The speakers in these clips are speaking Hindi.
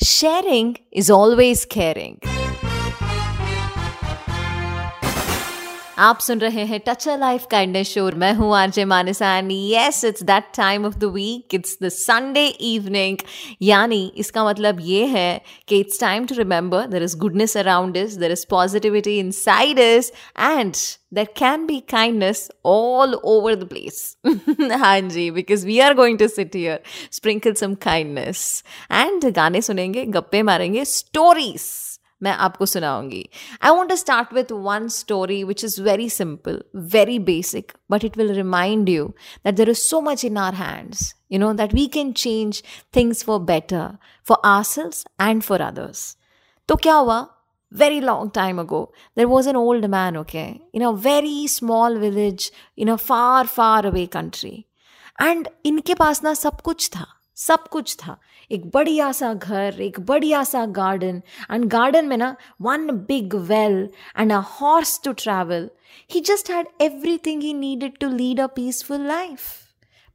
Sharing is always caring. आप सुन रहे हैं touch a life kindness show मैं हूँ RJ Mansa and yes it's that time of the week it's the Sunday evening यानी इसका मतलब ये है कि it's time to remember there is goodness around is there is positivity inside is and there can be kindness all over the place. Hanji, because we are going to sit here, sprinkle some kindness, and गाने सुनेंगे गप्पे मारेंगे stories. मैं आपको सुनाऊँगी. I want to start with one story which is very simple very basic but it will remind you that there is so much in our hands you know that we can change things for better for ourselves and for others तो क्या हुआ? Very long time ago there was an old man okay in a very small village in a far far away country and इनके पास ना सब कुछ था. सब कुछ था। एक बढ़िया सा घर, एक बढ़िया सा गार्डन एंड गार्डन में ना one big well and a horse to travel he just had everything he needed to lead a peaceful life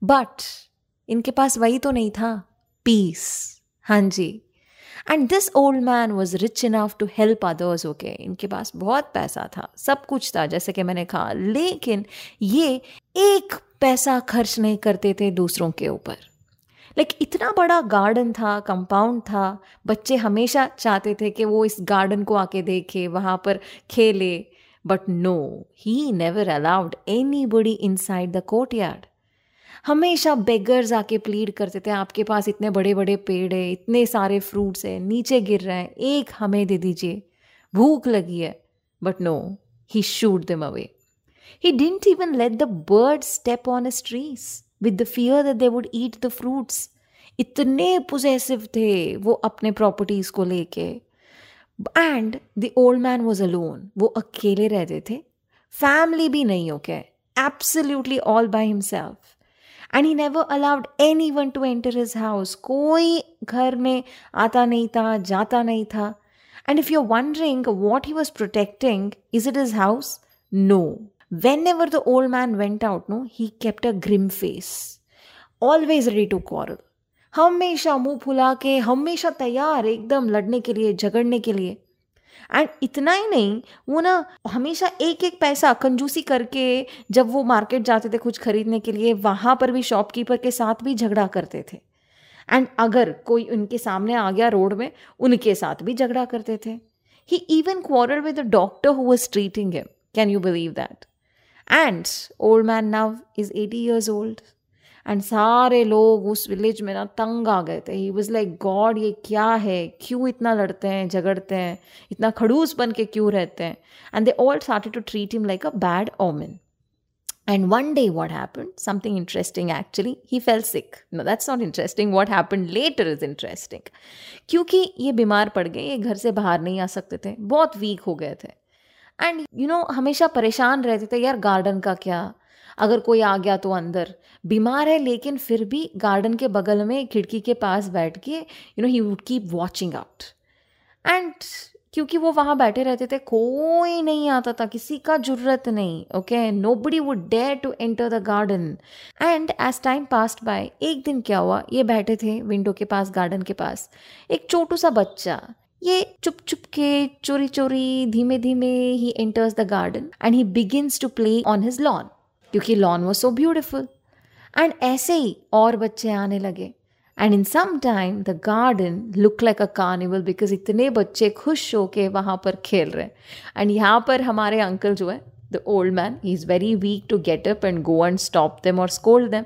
but इनके पास वही तो नहीं था। पीस हाँ जी। एंड दिस ओल्ड मैन वॉज़ रिच enough to help others okay इनके पास बहुत पैसा था। सब कुछ था, जैसे कि मैंने कहा। लेकिन ये एक पैसा खर्च नहीं करते थे दूसरों के ऊपर। लाइक like, इतना बड़ा गार्डन था कंपाउंड था बच्चे हमेशा चाहते थे कि वो इस गार्डन को आके देखे वहाँ पर खेले but no he never allowed anybody inside the courtyard हमेशा बेगर्स आके प्लीड करते थे आपके पास इतने बड़े बड़े पेड़ है इतने सारे फ्रूट्स हैं नीचे गिर रहे हैं एक हमें दे दीजिए। भूख लगी है but no he shooed them away he didn't even let the bird step on his trees with the fear that they would eat the fruits इतने पोजेसिव थे वो अपने प्रॉपर्टीज़ को लेके। And the old man was alone वो अकेले रहते थे। फैमिली भी नहीं okay absolutely all by himself and he never allowed anyone to enter his house कोई घर में आता नहीं था, जाता नहीं था। And if you are wondering what he was protecting is it his house no whenever the old man went out, no, he kept a grim face, always ready to quarrel. हमेशा मुँह फुला के हमेशा तैयार एकदम लड़ने के लिए झगड़ने के लिए। एंड इतना ही नहीं वो ना हमेशा एक एक पैसा कंजूसी करके जब वो मार्केट जाते थे कुछ खरीदने के लिए वहाँ पर भी शॉपकीपर के साथ भी झगड़ा करते थे। एंड अगर कोई उनके सामने आ गया रोड में उनके साथ भी झगड़ा करते थे। He even quarrel with doctor who was treating him can you believe that and old man now is eighty years old and सारे लोग उस विलेज में ना तंग आ गए थे ही वॉज़ लाइक गॉड ये क्या है क्यों इतना लड़ते हैं झगड़ते हैं इतना खड़ूस बन के क्यों रहते हैं and they all started to treat him like a bad omen And one day, what happened? Something interesting actually. He fell sick. No, that's not interesting. What happened later is interesting. क्योंकि ये बीमार पड़ गए ये घर से बाहर नहीं आ सकते थे बहुत वीक हो गए थे एंड यू नो हमेशा परेशान रहते थे, यार गार्डन का क्या? अगर कोई आ गया तो अंदर. बीमार है, लेकिन फिर भी गार्डन के बगल में, खिड़की के पास बैठ के you know he would keep watching out and क्योंकि वो वहाँ बैठे रहते थे, कोई नहीं आता था, किसी का ज़रूरत नहीं okay nobody would dare to enter the garden and as time passed by एक दिन क्या हुआ? ये बैठे थे विंडो के पास गार्डन के पास। एक छोटू सा बच्चा ये चुप चुप के चोरी चोरी धीमे धीमे he enters the garden and he begins to play on his lawn क्योंकि lawn was so beautiful and ऐसे ही और बच्चे आने लगे. And in some time the garden look like a carnival because इतने बच्चे खुश हो के वहाँ पर खेल रहे हैं. एंड यहाँ पर हमारे अंकल जो है the old man he is very weak to get up and go and stop them और स्कोल्ड देम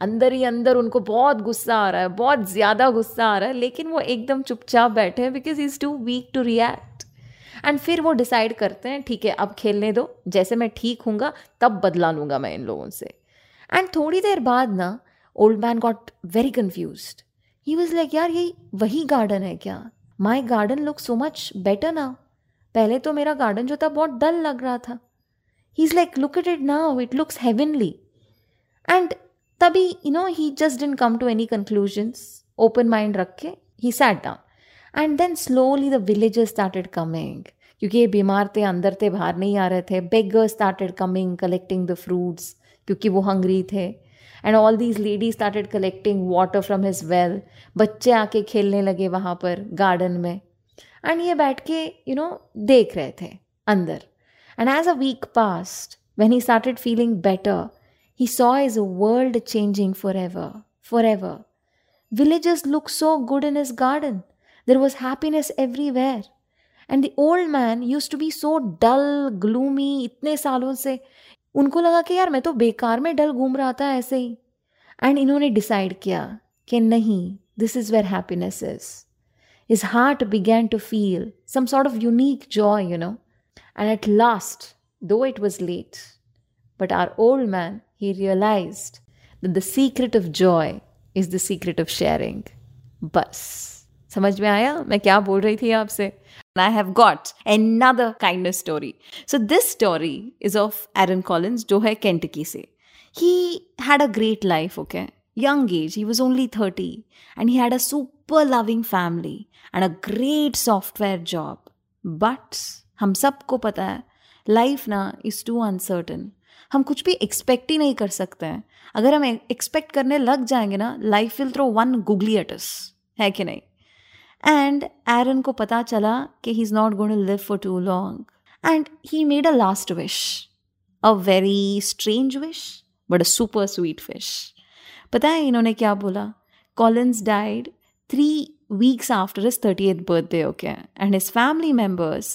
अंदर ही अंदर उनको बहुत गुस्सा आ रहा है, बहुत ज़्यादा गुस्सा आ रहा है, लेकिन वो एकदम चुपचाप बैठे हैं because is too weak to react and फिर वो डिसाइड करते हैं, ठीक है, अब खेलने दो, जैसे मैं ठीक हूँगा, तब बदला लूँगा मैं इन लोगों से. एंड थोड़ी देर बाद ना old man got very confuse he was like यार, ये वही गार्डन है क्या? My garden look so much better ना पहले तो मेरा गार्डन जो था, बहुत डल लग रहा था. He is like look at it now it looks heavenly and तभी you know he just didn't come to any conclusions open mind रख के he sat down and then slowly the villagers started coming क्योंकि ये बीमार थे, अंदर थे, बाहर नहीं आ रहे थे beggars started coming collecting the fruits क्योंकि वो हंग्री थे. And all these ladies started collecting water from his well बच्चे आके खेलने लगे वहाँ पर गार्डन में. एंड ये बैठ के यू नो देख रहे थे, अंदर. And as a week passed when he started feeling better he saw his a world changing forever forever Villages looked so good in his garden. There was happiness everywhere. And the old man used to be so dull, gloomy, इतने सालों से उनको लगा कि यार मैं तो बेकार में डल घूम रहा था ऐसे ही एंड इन्होंने डिसाइड किया कि नहीं this is where happiness is his heart began to feel some sort of unique joy, you know. And at last, though it was late, but our old man, he realized that the secret of joy is the secret of sharing बस समझ में आया मैं क्या बोल रही थी आपसे I have got another kindness story. So this story is of Aaron Collins, जो है केंटकी से. He had a great life, okay? Young age, he was only 30 and he had a super loving family and a great software job. But हम सबको पता है लाइफ ना इज़ टू अनसर्टन हम कुछ भी एक्सपेक्ट ही नहीं कर सकते हैं। अगर हम एक्सपेक्ट करने लग जाएँगे ना life will throw one googly at us है कि नहीं? एंड एरन को पता चला कि he is not going to live for too long and he made a last wish a very strange wish but a super sweet wish पता है इन्होंने क्या बोला? Collins died three weeks after his 30th birthday, okay? And his family members,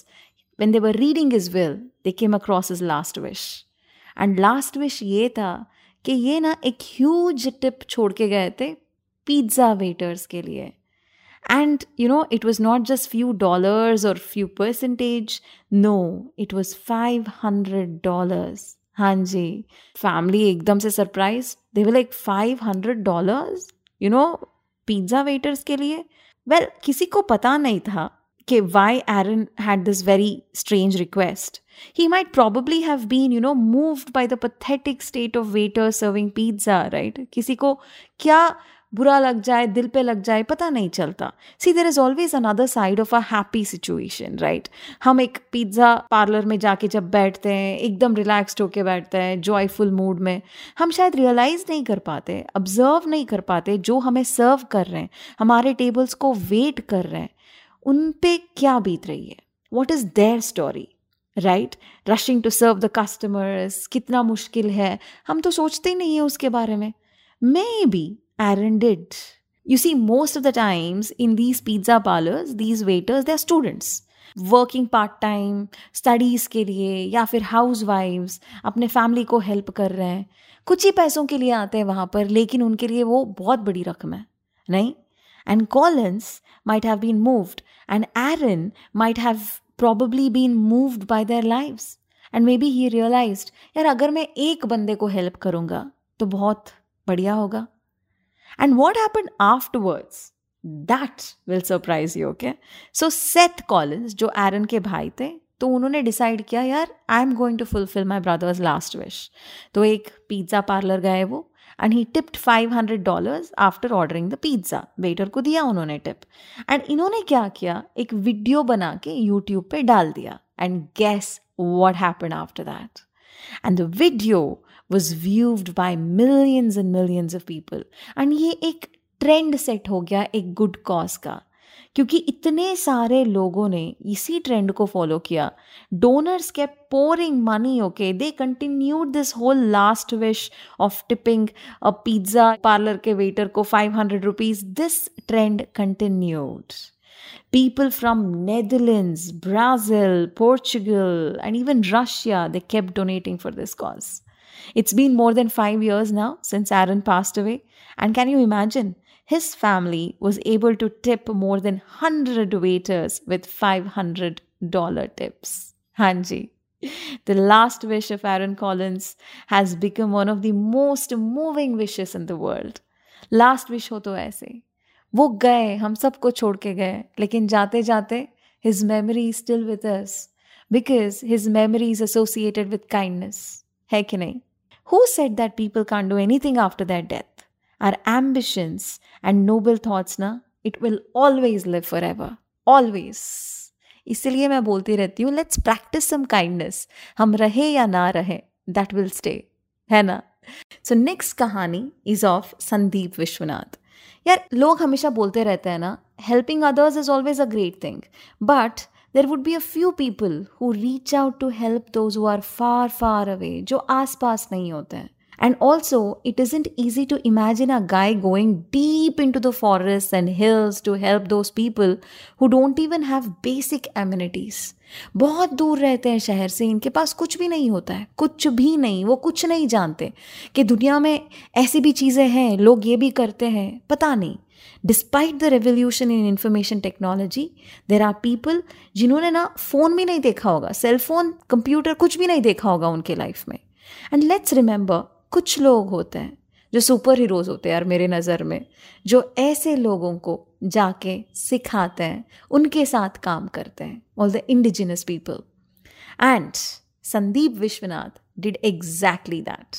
when they were reading his will, they came across his last wish. And last wish ये था कि ये ना एक ह्यूज टिप छोड़ के गए थे पिज़्ज़ा वेटर्स के लिए. And you know it was not just few dollars और few percentage no it was five hundred dollars हाँ जी. फैमिली एकदम से surprise they will like five hundred dollars you know pizza waiters के लिए. वेल well, किसी को पता नहीं था कि why Aaron had this very strange request He might probably have been, you know, moved by the pathetic state of waiters serving pizza, right? किसी को क्या बुरा लग जाए दिल पे लग जाए पता नहीं चलता। See there is always another side of a happy situation right हम एक पिज़्ज़ा पार्लर में जाके जब बैठते हैं एकदम रिलैक्सड होके बैठते हैं जॉयफुल मूड में हम शायद रियलाइज़ नहीं कर पाते ऑब्ज़र्व नहीं कर पाते जो हमें सर्व कर रहे हैं हमारे टेबल्स को वेट कर रहे हैं। उन पे क्या बीत रही है? What is their story right rushing to serve the customers कितना मुश्किल है? हम तो सोचते ही नहीं है उसके बारे में। May be Aaron did you see most of the times in these pizza parlours these waiters they are students working part time studies के लिए, या फिर हाउस वाइफ्स अपने फैमिली को हेल्प कर रहे हैं। कुछ ही पैसों के लिए आते हैं वहाँ पर, लेकिन उनके लिए वो बहुत बड़ी रकम है, नहीं? And Collins might have been moved and Aaron might have probably been moved by their lives. And maybe he realized, यार अगर मैं एक बंदे को हेल्प करूँगा तो बहुत बढ़िया होगा. And what happen afterwards that will surprise you okay so Seth Collins जो एरन के भाई थे तो उन्होंने डिसाइड किया, यार I am going to fulfil my brother's last wish तो एक पिज़्ज़ा पार्लर गए वो and he tipped five hundred dollars after ordering the pizza waiter को दिया उन्होंने टिप एंड इन्होंने क्या किया? एक वीडियो बना के यूट्यूब पे डाल दिया. And guess what happen after that and the video was viewed by millions and millions of people and ये एक ट्रेंड सेट हो गया एक गुड कॉज का. क्योंकि इतने सारे लोगों ने इसी ट्रेंड को फॉलो किया। डोनर्स के pouring money okay they continue this whole last wish of tipping a pizza parlour के वेटर को 500 hundred rupees this trend continued people from Netherland Brazil Portugal and even Russia they kept donating for this cause It's been more than five years now since Aaron passed away. And can you imagine his family was able to tip more than 100 waiters with $500 tips. Hanji. The last wish of Aaron Collins has become one of the most moving wishes in the world. Last wish हो तो ऐसे वो गए हम सबको छोड़ के गए लेकिन जाते जाते his memory is still with us because his memory is associated with kindness. है कि नहीं? Who said that people can't do anything after their death? Our ambitions and noble thoughts na it will always live forever always इसलिए मैं बोलती रहती हूँ लेट्स प्रैक्टिस सम काइंडनेस हम रहे या ना रहे दैट विल स्टे है ना सो नेक्स्ट कहानी इज़ ऑफ़ संदीप विश्वनाथ यार लोग हमेशा बोलते रहते हैं ना helping others is always a great thing. But there would be a few people who reach out to help those who are far, far away, जो आस पास नहीं होते हैं. And also, it isn't easy to imagine a guy going deep into the forests and hills to help those people who don't even have basic amenities. बहुत दूर रहते हैं शहर से इनके पास कुछ भी नहीं होता है कुछ भी नहीं वो कुछ नहीं जानते कि दुनिया में ऐसी भी चीज़ें हैं लोग ये भी करते हैं पता नहीं despite the revolution in information technology there are people जिन्होंने ना फ़ोन भी नहीं देखा होगा सेल फ़ोन कंप्यूटर कुछ भी नहीं देखा होगा उनके लाइफ में एंड लेट्स रिमेंबर कुछ लोग होते हैं, जो सुपर हीरोज़ होते हैं यार मेरे नज़र में, जो ऐसे लोगों को जाके सिखाते हैं, उनके साथ काम करते हैं all the indigenous people and Sandeep Vishwanath did exactly that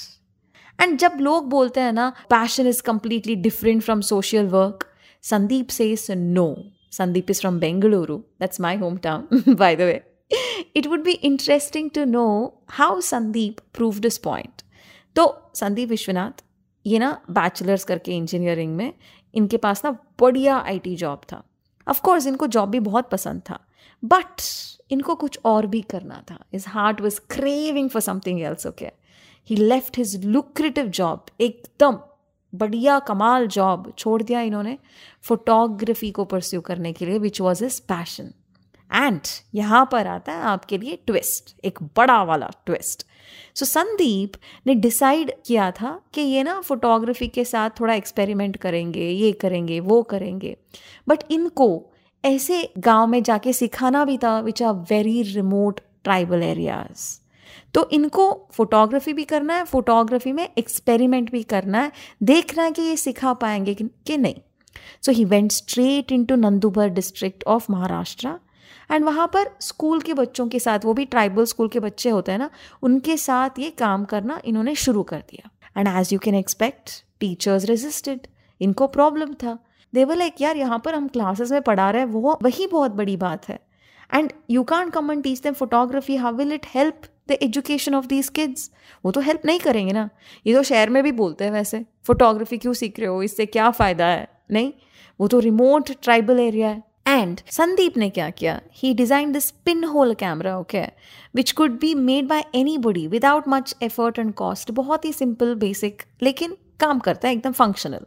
and जब लोग बोलते हैं ना passion is completely different from social work Sandeep says no Sandeep is from Bengaluru that's my home town by the way it would be interesting to know how Sandeep prove this point तो संदीप विश्वनाथ, ये ना बैचलर्स करके इंजीनियरिंग में, इनके पास ना बढ़िया आईटी जॉब था। ऑफकोर्स इनको जॉब भी बहुत पसंद था बट इनको कुछ और भी करना था। His heart was craving for something else okay he left his lucrative job एकदम बढ़िया कमाल जॉब छोड़ दिया इन्होंने फोटोग्राफी को परस्यू करने के लिए which was his passion and यहाँ पर आता है आपके लिए ट्विस्ट एक बड़ा वाला ट्विस्ट सो so, संदीप ने डिसाइड किया था कि ये ना फोटोग्राफी के साथ थोड़ा एक्सपेरिमेंट करेंगे ये करेंगे वो करेंगे। बट इनको ऐसे गाँव में जाके सिखाना भी था which are very remote tribal areas तो इनको फोटोग्राफी भी करना है फोटोग्राफी में एक्सपेरिमेंट भी करना है देखना है कि ये सिखा पाएँगे कि नहीं। So he went straight into Nandurbar district of Maharashtra and वहाँ पर स्कूल के बच्चों के साथ, वो भी ट्राइबल स्कूल के बच्चे होते हैं ना, उनके साथ ये काम करना इन्होंने शुरू कर दिया। And as you can expect teachers resisted इनको प्रॉब्लम था। देवर लाइक यार, यहाँ पर हम क्लासेस में पढ़ा रहे हैं, वो वही बहुत बड़ी बात है। And you can come and teach them photography how will it help the education of these kids वो तो हेल्प नहीं करेंगे ना। ये तो शहर में भी बोलते हैं वैसे फोटोग्राफी क्यों सीख रहे हो? इससे क्या फ़ायदा है? नहीं, वो तो रिमोट ट्राइबल एरिया है। एंड संदीप ने क्या किया? He design this pinhole camera okay which could be made by anybody without much effort and cost बहुत ही सिंपल बेसिक लेकिन काम करता है, एकदम functional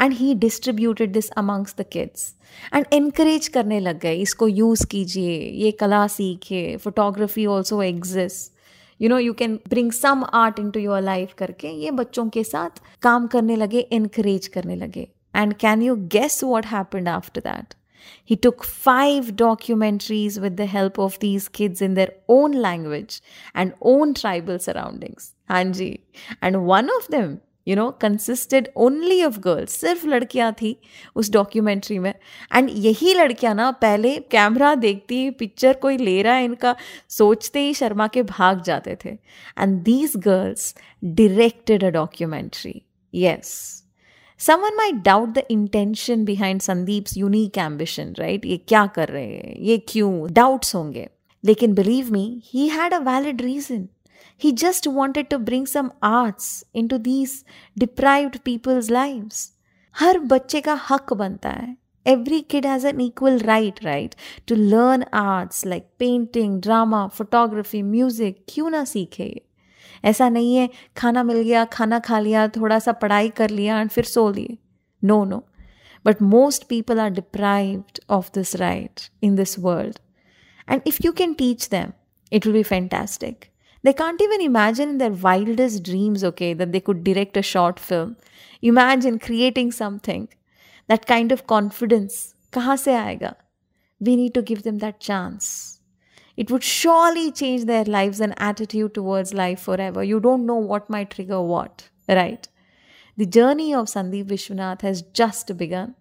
and he distributed this amongst the kids and increase करने लग गए, इसको यूज़ कीजिए, ये कला सीखिए photography also exist you know you can bring some art into your life करके ये बच्चों के साथ काम करने लगे इनक्रेज करने लगे. And can you guess what happened after that He took five documentaries with the help of these kids in their own language and own tribal surroundings. Hanji. And one of them you know consisted only of girls सिर्फ लड़कियां थी उस डॉक्यूमेंट्री में एंड यही लड़कियां ना पहले कैमरा देखती पिक्चर कोई ले रहा है इनका सोचते ही शर्मा के भाग जाते थे and these girls directed a documentary yes Someone my doubt the intention behind Sandeep's unique ambition right ये क्या कर रहे हैं ये क्यों डाउट्स होंगे लेकिन believe me he had a valid reason He just wanted to bring some arts into these deprived people's lives. हर बच्चे का हक बनता है every kid has an equal right right to learn arts like painting drama photography music क्यों ना सीखे ऐसा नहीं है, खाना मिल गया, खाना खा लिया थोड़ा सा पढ़ाई कर लिया एंड फिर सो लिए। No no but most people are deprived of this right in this world and if you can teach them it will be fantastic they can't even imagine in their wildest dreams okay that they could direct a short film imagine creating something that kind of confidence कहाँ से आएगा? We need to give them that chance It would surely change their lives and attitude towards life forever. You don't know what might trigger what, right? The journey of Sandeep Vishwanath has just begun.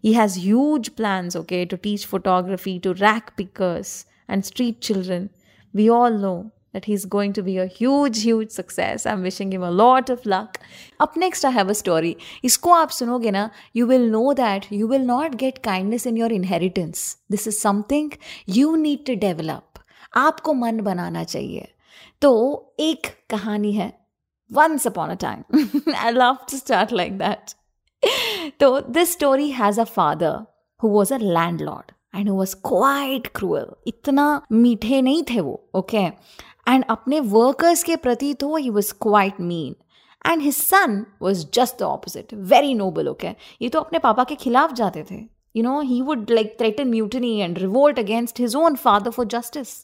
He has huge plans, okay, to teach photography to rack pickers and street children. We all know that he's going to be a huge, huge success. I'm wishing him a lot of luck. Up next, I have a story. इसको आप सुनोगे ना you will know that you will not get kindness in your inheritance. This is something you need to develop. आपको मन बनाना चाहिए। तो एक कहानी है once upon a time I love to start like that तो this story has a father who was a landlord and was quite cruel इतना मीठे नहीं थे वो ओके एंड अपने वर्कर्स के प्रति तो he was quite mean and his son was just the opposite very noble okay ये तो अपने पापा के खिलाफ जाते थे। You know he would like threaten mutiny and revolt against his own father for justice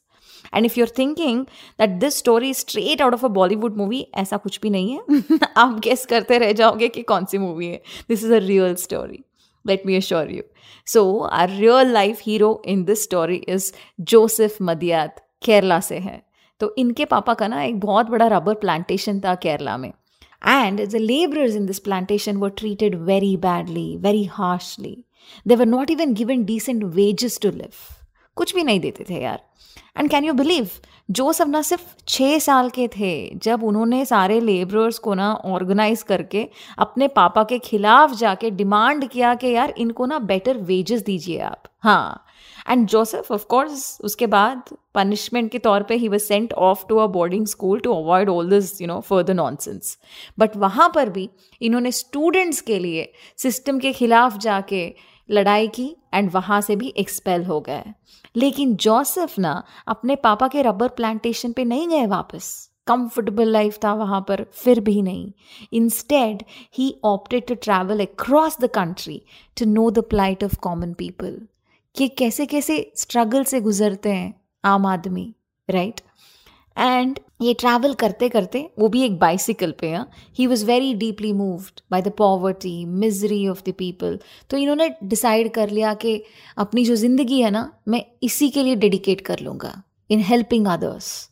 and if you are thinking that this story straight out of a Bollywood movie ऐसा कुछ भी नहीं है। आप गेस करते रह जाओगे कि कौन सी मूवी है। This is a real story let me assure you so our real life hero in this story is Joseph Madiath Kerala से है। तो इनके पापा का ना एक बहुत बड़ा रबर प्लांटेशन था केरला में। And the labourers in this plantation were treated very badly very harshly they were not even given decent wages to live कुछ भी नहीं देते थे यार। And can you believe Joseph ना सिर्फ़ छः साल के थे, जब उन्होंने सारे लेबरर्स को ना ऑर्गेनाइज करके अपने पापा के खिलाफ जाके डिमांड किया कि यार इनको ना बेटर वेजेस दीजिए आप। हाँ। एंड जोसेफ ऑफ़ कोर्स उसके बाद पनिशमेंट के तौर पे he was sent off to a boarding school to avoid all this you know further nonsense but वहाँ पर भी इन्होंने स्टूडेंट्स के लिए सिस्टम के खिलाफ जाके लड़ाई की एंड वहाँ से भी एक्सपेल हो गए। लेकिन जोसेफ ना अपने पापा के रबर प्लांटेशन पे नहीं गए वापस। कंफर्टेबल लाइफ था वहाँ पर, फिर भी नहीं। Instead he opted to travel across the country to know the plight of common people कि कैसे कैसे स्ट्रगल से गुजरते हैं आम आदमी राइट right? एंड ये ट्रैवल करते करते वो भी एक बाइसिकल पे हैं। He was very deeply moved by the poverty misery of the people तो इन्होंने डिसाइड कर लिया कि अपनी जो ज़िंदगी है ना, मैं इसी के लिए डेडिकेट कर लूँगा in helping others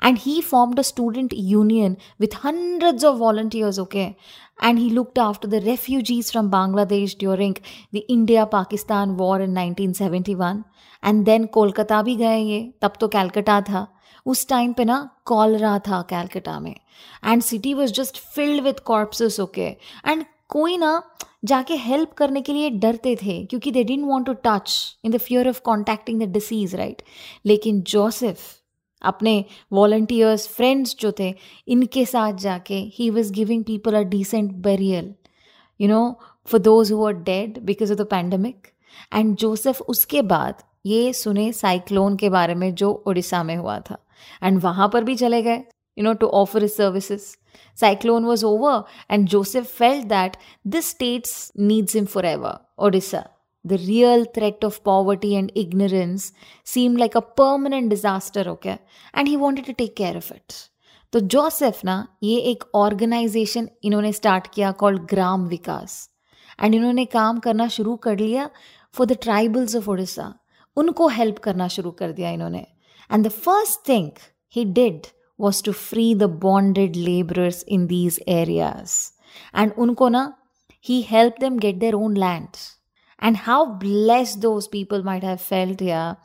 and he form a student union with hundreds of volunteers okay and he looked after the refugees from Bangladesh during the India Pakistan war in nineteen seventy one and then Kolkata भी गए ये, तब तो कैलकाटा था। उस टाइम पे ना कॉलरा था कैलकटा में। And city was just filled with corpses okay and कोई ना जाके हेल्प करने के लिए डरते थे, क्योंकि they didn't want to touch in the fear of contacting the disease right लेकिन जोसेफ अपने वॉल्टियर्स फ्रेंड्स जो थे, इनके साथ जाके he was giving people a decent burial you know for those who are dead because of the pandemic and Joseph उसके बाद ये सुने साइक्लोन के बारे में जो उड़ीसा में हुआ था। एंड वहाँ पर भी चले गए you know to offer services cyclone was over and Joseph felt that this states needs him forever Odisha the real threat of poverty and ignorance seem like a permanent disaster okay and he wanted to take care of it तो जोसेफ ना, ये एक ऑर्गेनाइजेशन इन्होंने स्टार्ट किया कॉल्ड ग्राम विकास. एंड इन्होंने काम करना शुरू कर लिया for the tribals of Odisha उनको हेल्प करना शुरू कर दिया इन्होंने. And the first thing he did was to free the bonded laborers in these areas. And unko na, he helped them get their own land. And how blessed those people might have felt yeah.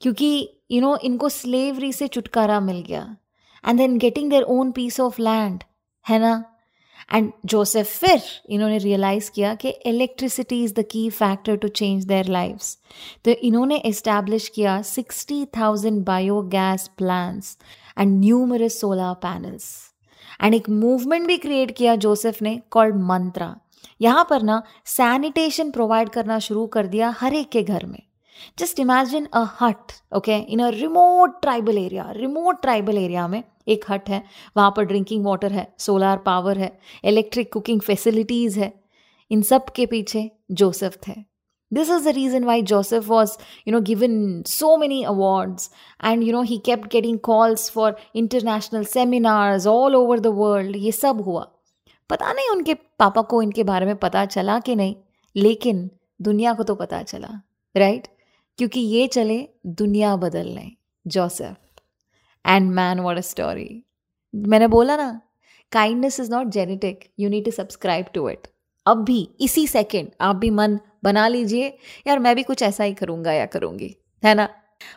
क्योंकि you know इनको slavery से छुटकारा मिल गया and then getting their own piece of land है ना एंड जोसेफ फिर इन्होंने रियलाइज़ किया कि electricity is the key factor to change their lives तो इन्होंने इस्टेब्लिश किया sixty thousand biogas plants and numerous solar panels and एक मूवमेंट भी क्रिएट किया जोसेफ ने कॉल्ड मंत्रा यहाँ पर ना सैनिटेशन प्रोवाइड करना शुरू कर दिया हर एक के घर में. Just imagine a hut okay in a remote tribal area remote tribal area में एक हट है, वहाँ पर ड्रिंकिंग वाटर है सोलार पावर है इलेक्ट्रिक कुकिंग फैसिलिटीज़ है, इन सब के पीछे जोसेफ थे। This is the reason why Joseph was you know given so many awards and you know he kept getting calls for international seminars all over the world ये सब हुआ। पता नहीं उनके पापा को इनके बारे में पता चला कि नहीं, लेकिन दुनिया को तो पता चला राइट right? क्योंकि ये चले दुनिया बदल लें Joseph and man what a story मैंने बोला ना kindness is not genetic you need to subscribe to it अब भी इसी सेकेंड आप भी मन बना लीजिए यार मैं भी कुछ ऐसा ही करूँगा या करूँगी है ना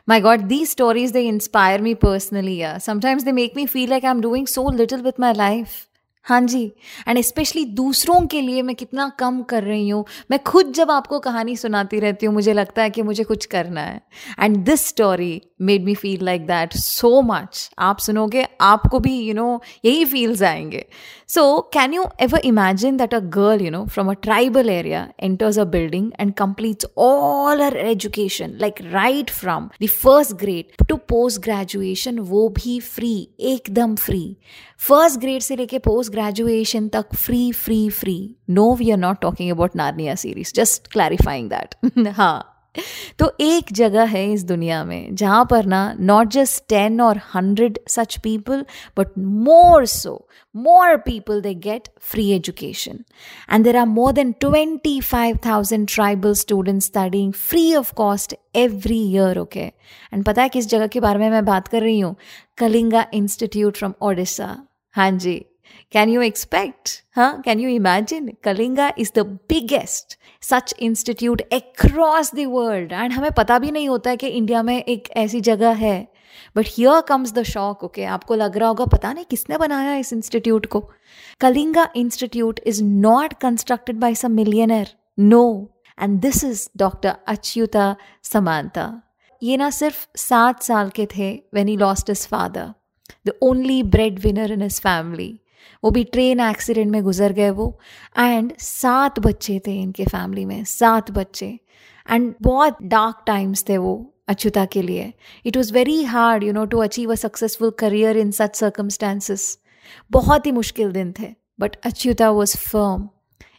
My God, these stories they inspire me personally. Yeah, sometimes they make me feel like I'm doing so little with my life. हाँ जी एंड स्पेशली दूसरों के लिए मैं कितना कम कर रही हूँ। मैं खुद जब आपको कहानी सुनाती रहती हूँ मुझे लगता है कि मुझे कुछ करना है। And this story made me feel like that so much आप सुनोगे आपको भी यू you नो know, यही फील्स आएँगे। So can you ever imagine that a girl you know from a tribal area enters a building and completes all her education like right from the first grade to post graduation वो भी फ्री एकदम फ्री फ़र्स्ट ग्रेड से लेके पोस्ट ग्रेजुएशन तक free free free no we are not talking about Narnia series just clarifying that हाँ. तो एक जगह है इस दुनिया में, जहाँ पर ना नॉट जस्ट टेन और hundred such people but more so more people they get free education and there are more than twenty five thousand tribal student studying free of cost every year okay and पता है किस जगह के बारे में मैं बात कर रही हूँ? कलिंगा इंस्टीट्यूट फ्रॉम ओडिशा हाँ जी. कैन यू एक्सपेक्ट हाँ can you imagine Kalinga is the biggest such institute across the world and हमें पता भी नहीं होता है कि इंडिया में एक ऐसी जगह है. But here comes the shock okay आपको लग रहा होगा, पता नहीं किसने बनाया इस इंस्टीट्यूट को? Kalinga institute is not constructed by some millionaire no and this is doctor Achyuta Samanta ये ना सिर्फ़ सात साल के थे when he lost his father the only bread winner in his family वो भी ट्रेन एक्सीडेंट में गुजर गए वो। एंड सात बच्चे थे इनके फैमिली में, सात बच्चे। एंड बहुत डार्क टाइम्स थे वो अच्युता के लिए। It was very hard you know to achieve a successful career in such circumstances बहुत ही मुश्किल दिन थे बट अच्युता वॉज़ फर्म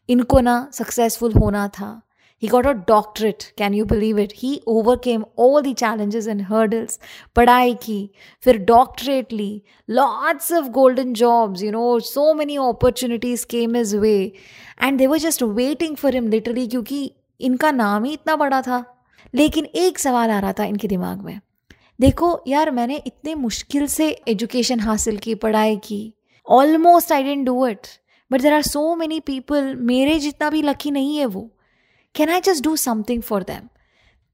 इनको ना सक्सेसफुल होना था। He got a doctorate. Can you believe it? He overcame all the challenges and hurdles. पढ़ाई की फिर doctorate Lee lots of golden jobs you know so many opportunities came his way and they were just waiting for him literally क्योंकि इनका नाम ही इतना बड़ा था लेकिन एक सवाल आ रहा था इनके दिमाग में देखो यार मैंने इतने मुश्किल से एजुकेशन हासिल की पढ़ाई की almost I didn't do it but there are so many people मेरे जितना भी लकी नहीं है वो can I just do something for them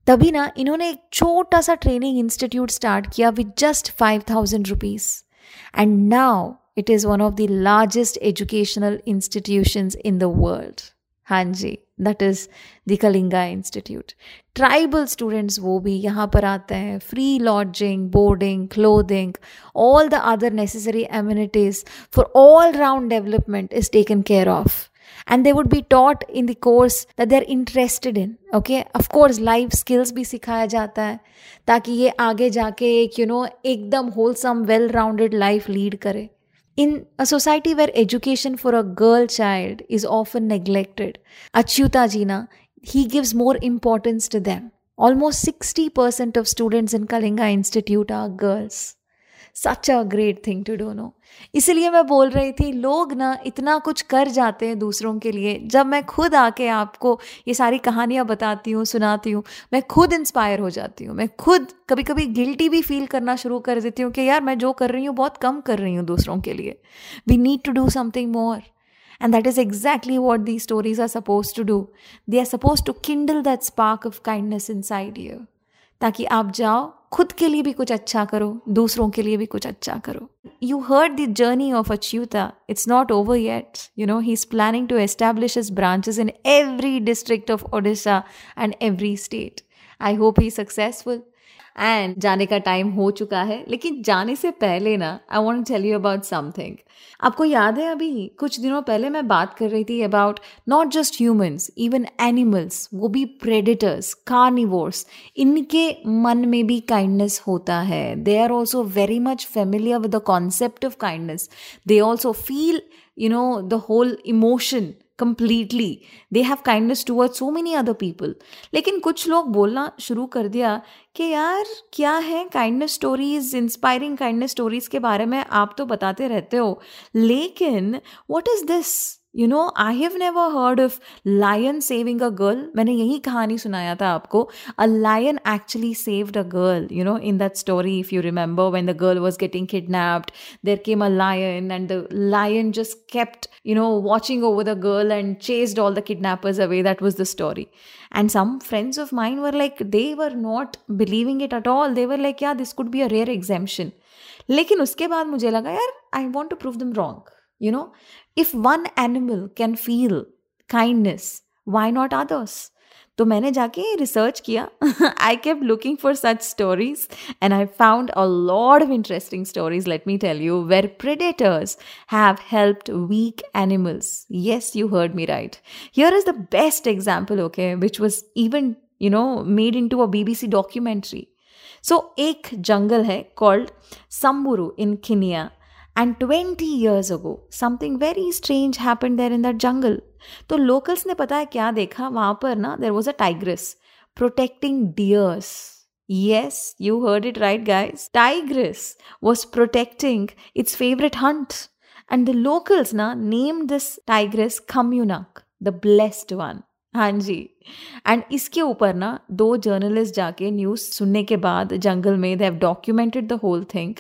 तभी ना इन्होंने एक छोटा सा ट्रेनिंग इंस्टीट्यूट स्टार्ट किया with just five thousand rupees and now it is one of the largest educational institutions in the world हाँ जी that is the Kalinga institute tribal students वो भी यहाँ पर आते हैं. Free lodging boarding clothing all the other necessary amenities for all round development is taken care of and they would be taught in the course that they're interested in okay of course life skills भी सिखाया जाता है ताकि ये आगे जाके एक you know एकदम wholesome well rounded life lead करे in a society where education for a girl child is often neglected achyuta jina he gives more importance to them almost 60% of students in kalinga institute are girls Such a great thing to do no इसीलिए मैं बोल रही थी, लोग ना इतना कुछ कर जाते हैं दूसरों के लिए। जब मैं खुद आके आपको ये सारी कहानियाँ बताती हूँ, सुनाती हूँ, मैं खुद इंस्पायर हो जाती हूँ। मैं खुद कभी कभी गिल्टी भी फील करना शुरू कर देती हूँ कि यार मैं जो कर रही हूँ, बहुत कम कर रही हूँ दूसरों के लिए। We need to do something more and And that is exactly what these stories are supposed to do. They are supposed to kindle that spark of kindness inside you. ताकि आप जाओ, खुद के लिए भी कुछ अच्छा करो, दूसरों के लिए भी कुछ अच्छा करो। You heard the journey of Achyuta it's not over yet you know he is planning to establish his branches in every district of Odisha and every state I hope he successful and जाने का टाइम हो चुका है, लेकिन जाने से पहले ना I want tell you about something आपको याद है अभी, कुछ दिनों पहले मैं बात कर रही थी about not just humans even animals वो भी प्रेडिटर्स कार्निवोर्स इनके मन में भी काइंडनेस होता है. They are also very much familiar with the concept of kindness they also feel you know the whole emotion completely they have kindness toward so many other people लेकिन कुछ लोग बोलना शुरू कर दिया कि यार, क्या है kindness stories inspiring kindness stories के बारे में आप तो बताते रहते हो। लेकिन what is this you know I have never heard of lion saving a girl मैंने यही कहानी सुनाया था आपको a lion actually saved a girl you know in that story if you remember when the girl was getting kidnapped there came a lion and the lion just kept you know watching over the girl and chased all the kidnappers away that was the story and some friends of mine were like they were not believing it at all they were like yeah this could be a rare exemption लेकिन उसके बाद मुझे लगा यार I want to prove them wrong You know, if one animal can feel kindness, why not others? तो मैंने जाके रिसर्च किया I kept looking for such stories and I found a lot of interesting stories let me tell you where predators have helped weak animals yes you heard me right here is the best example okay which was even you know made into a BBC documentary so एक जंगल है called Samburu in Kenya. And 20 years ago, something very strange happened there in that jungle. तो लोकल्स ने पता है क्या देखा वहां पर ना there was a tigress protecting deers Yes, you heard it right, guys. Tigress was protecting its favorite hunt. And the locals na, named this tigress Kamunak, the blessed one. हाँ जी। एंड इसके ऊपर ना दो जर्नलिस्ट जाके न्यूज़ सुनने के बाद जंगल में they have documented the whole thing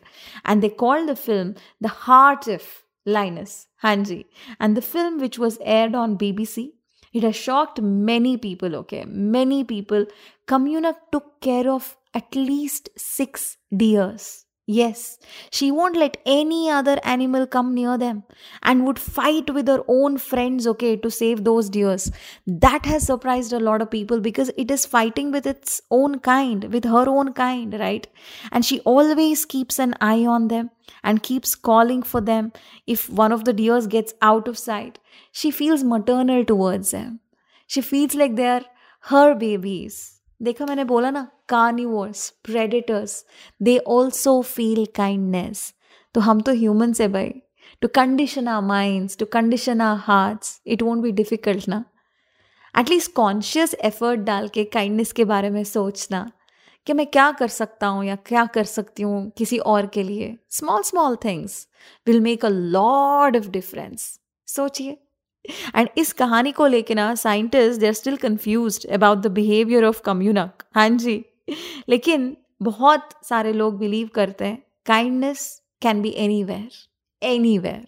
and they called the film the heart of lions हाँ जी। And the film which was aired on B B C it has shocked many people okay many people Kamunyak took care of at least six deers Yes, she won't let any other animal come near them and would fight with her own friends, okay, to save those deers. That has surprised a lot of people because it is fighting with its own kind, with her own kind, right? And she always keeps an eye on them and keeps calling for them if one of the deers gets out of sight. She feels maternal towards them. She feels like they are her babies. देखा मैंने बोला ना carnivores predators they also feel kindness तो हम तो ह्यूमन से भाई। To condition our minds to condition our hearts it won't be difficult ना। एटलीस्ट कॉन्शियस एफर्ट डाल के काइंडनेस के बारे में सोचना। कि मैं क्या कर सकता हूँ या क्या कर सकती हूँ किसी और के लिए। Small small things will make a lot of difference सोचिए। एंड इस कहानी को लेके ना scientist they are still confused about the behaviour of Kamunyak हाँ जी। लेकिन बहुत सारे लोग बिलीव करते हैं kindness can be anywhere anywhere